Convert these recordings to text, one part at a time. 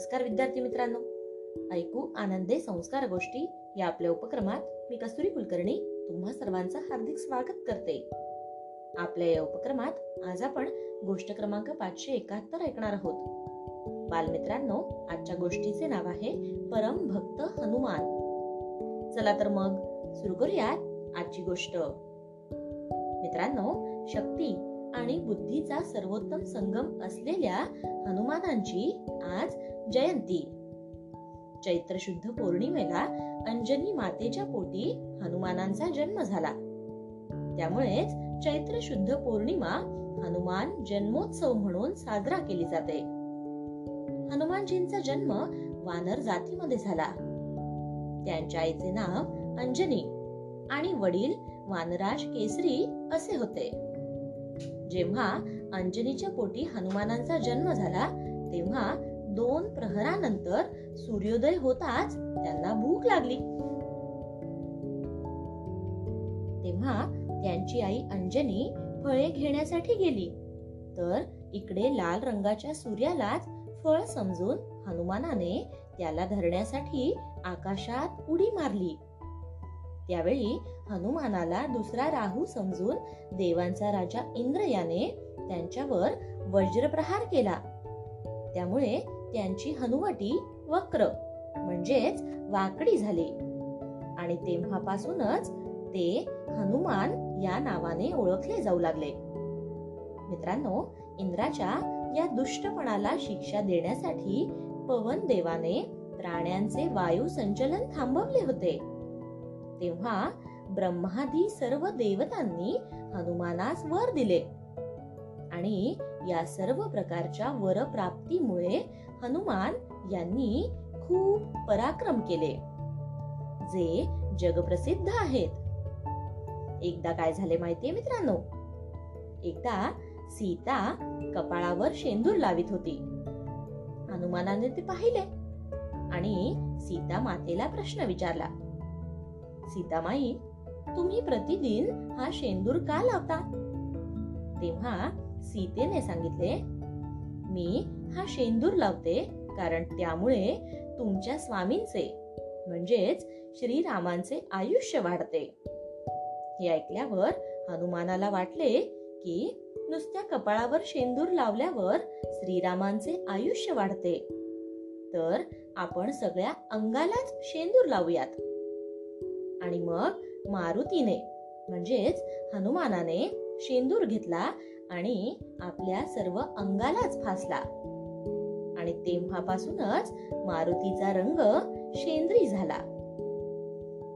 नमस्कार विद्यार्थी मित्रांनो. ऐकू आनंदे संस्कार गोष्टी या आपल्या उपक्रमात मी कस्तुरी कुलकर्णी तुम्हा सर्वांचं हार्दिक स्वागत करते. आपल्या या उपक्रमात आज आपण गोष्ट क्रमांक पाचशे एकाहत्तर ऐकणार आहोत. बालमित्रांनो आजच्या गोष्टीचे नाव आहे परम भक्त हनुमान. चला तर मग सुरू करूयात आजची गोष्ट. मित्रांनो शक्ती आणि बुद्धीचा सर्वोत्तम संगम असलेल्या हनुमानांची आज जयंती. चैत्र शुद्ध पौर्णिमेला अंजनी मातेच्या पोटी हनुमानांचा जन्म झाला. त्यामुळेच चैत्र शुद्ध पौर्णिमा हनुमान जन्मोत्सव म्हणून साजरा केली जाते. हनुमानजींचा जन्म वानर जातीमध्ये झाला. त्यांच्या आईचे नाव अंजनी आणि वडील वानराज केसरी असे होते. जेव्हा अंजनीच्या पोटी हनुमानांचा जन्म झाला तेव्हा दोन प्रहरानंतर सूर्योदय होताच त्यांना भूक लागली. तेव्हा त्यांची आई अंजनी फळे घेण्यासाठी गेली. तर इकडे लाल रंगाच्या सूर्यालाच फळ समजून हनुमानाने त्याला धरण्यासाठी आकाशात उडी मारली. त्यावेळी हनुमानाला दुसरा राहू समजून देवांचा राजा इंद्र याने त्यांच्यावर वज्रप्रहार केला. त्यामुळे त्यांची हनुवटी वक्र म्हणजेच वाकडी झाली. आणि तेव्हापासूनच ते हनुमान या नावाने ओळखले जाऊ लागले. मित्रांनो इंद्राच्या या दुष्टपणाला शिक्षा देण्यासाठी पवन देवाने प्राण्यांचे वायू संचलन थांबवले होते. तेव्हा ब्रह्मादी सर्व देवतांनी हनुमानास वर दिले. आणि या सर्व प्रकारच्या वरप्राप्तीमुळे हनुमान यांनी खूप पराक्रम केले. जे जगप्रसिद्ध आहेत. एकदा काय झाले माहितीये मित्रांनो? एकदा सीता कपाळावर शेंदूर लावित होती. हनुमानाने ते पाहिले आणि सीता मातेला प्रश्न विचारला. सीतामाई तुम्ही प्रतिदिन हा शेंदूर का लावता? तेव्हा सीतेने सांगितले मी हा शेंदूर लावते कारण त्यामुळे तुमच्या स्वामींचे म्हणजेच श्रीरामांचे आयुष्य वाढते. हे ऐकल्यावर हनुमानाला वाटले की नुसत्या कपाळावर शेंदूर लावल्यावर श्रीरामांचे आयुष्य वाढते. तर आपण सगळ्या अंगालाच शेंदूर लावूयात. आणि मग मारुतीने म्हणजेच हनुमानाने शेंदूर घेतला आणि आपल्या सर्व अंगालाच फासला आणि तेव्हापासूनच मारुतीचा रंग शेंद्री झाला.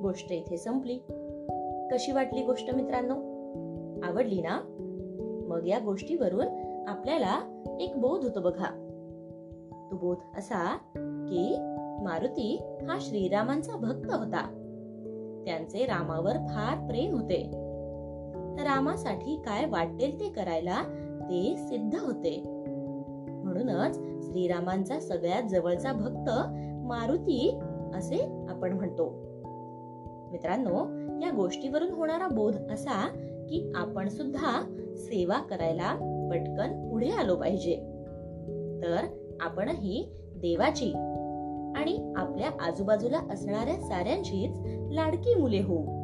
गोष्ट इथे संपली. कशी वाटली गोष्ट मित्रांनो? आवडली ना? मग या गोष्टीवरून आपल्याला एक बोध होतो बघा. तो बोध असा की मारुती हा श्रीरामांचा भक्त होता. त्यांचे रामावर फार प्रेम होते. रामासाठी काय वाटेल ते करायला ते सिद्ध होते. म्हणूनच श्रीरामांचा सगळ्यात जवळचा भक्त मारुती असे आपण म्हणतो. मित्रांनो या गोष्टीवरून होणारा बोध असा की आपण सुद्धा सेवा करायला पटकन पुढे आलो पाहिजे. तर आपणही देवाची आणि आपल्या आजूबाजूला असणाऱ्या साऱ्यांचीच लाडकी मुले होऊ.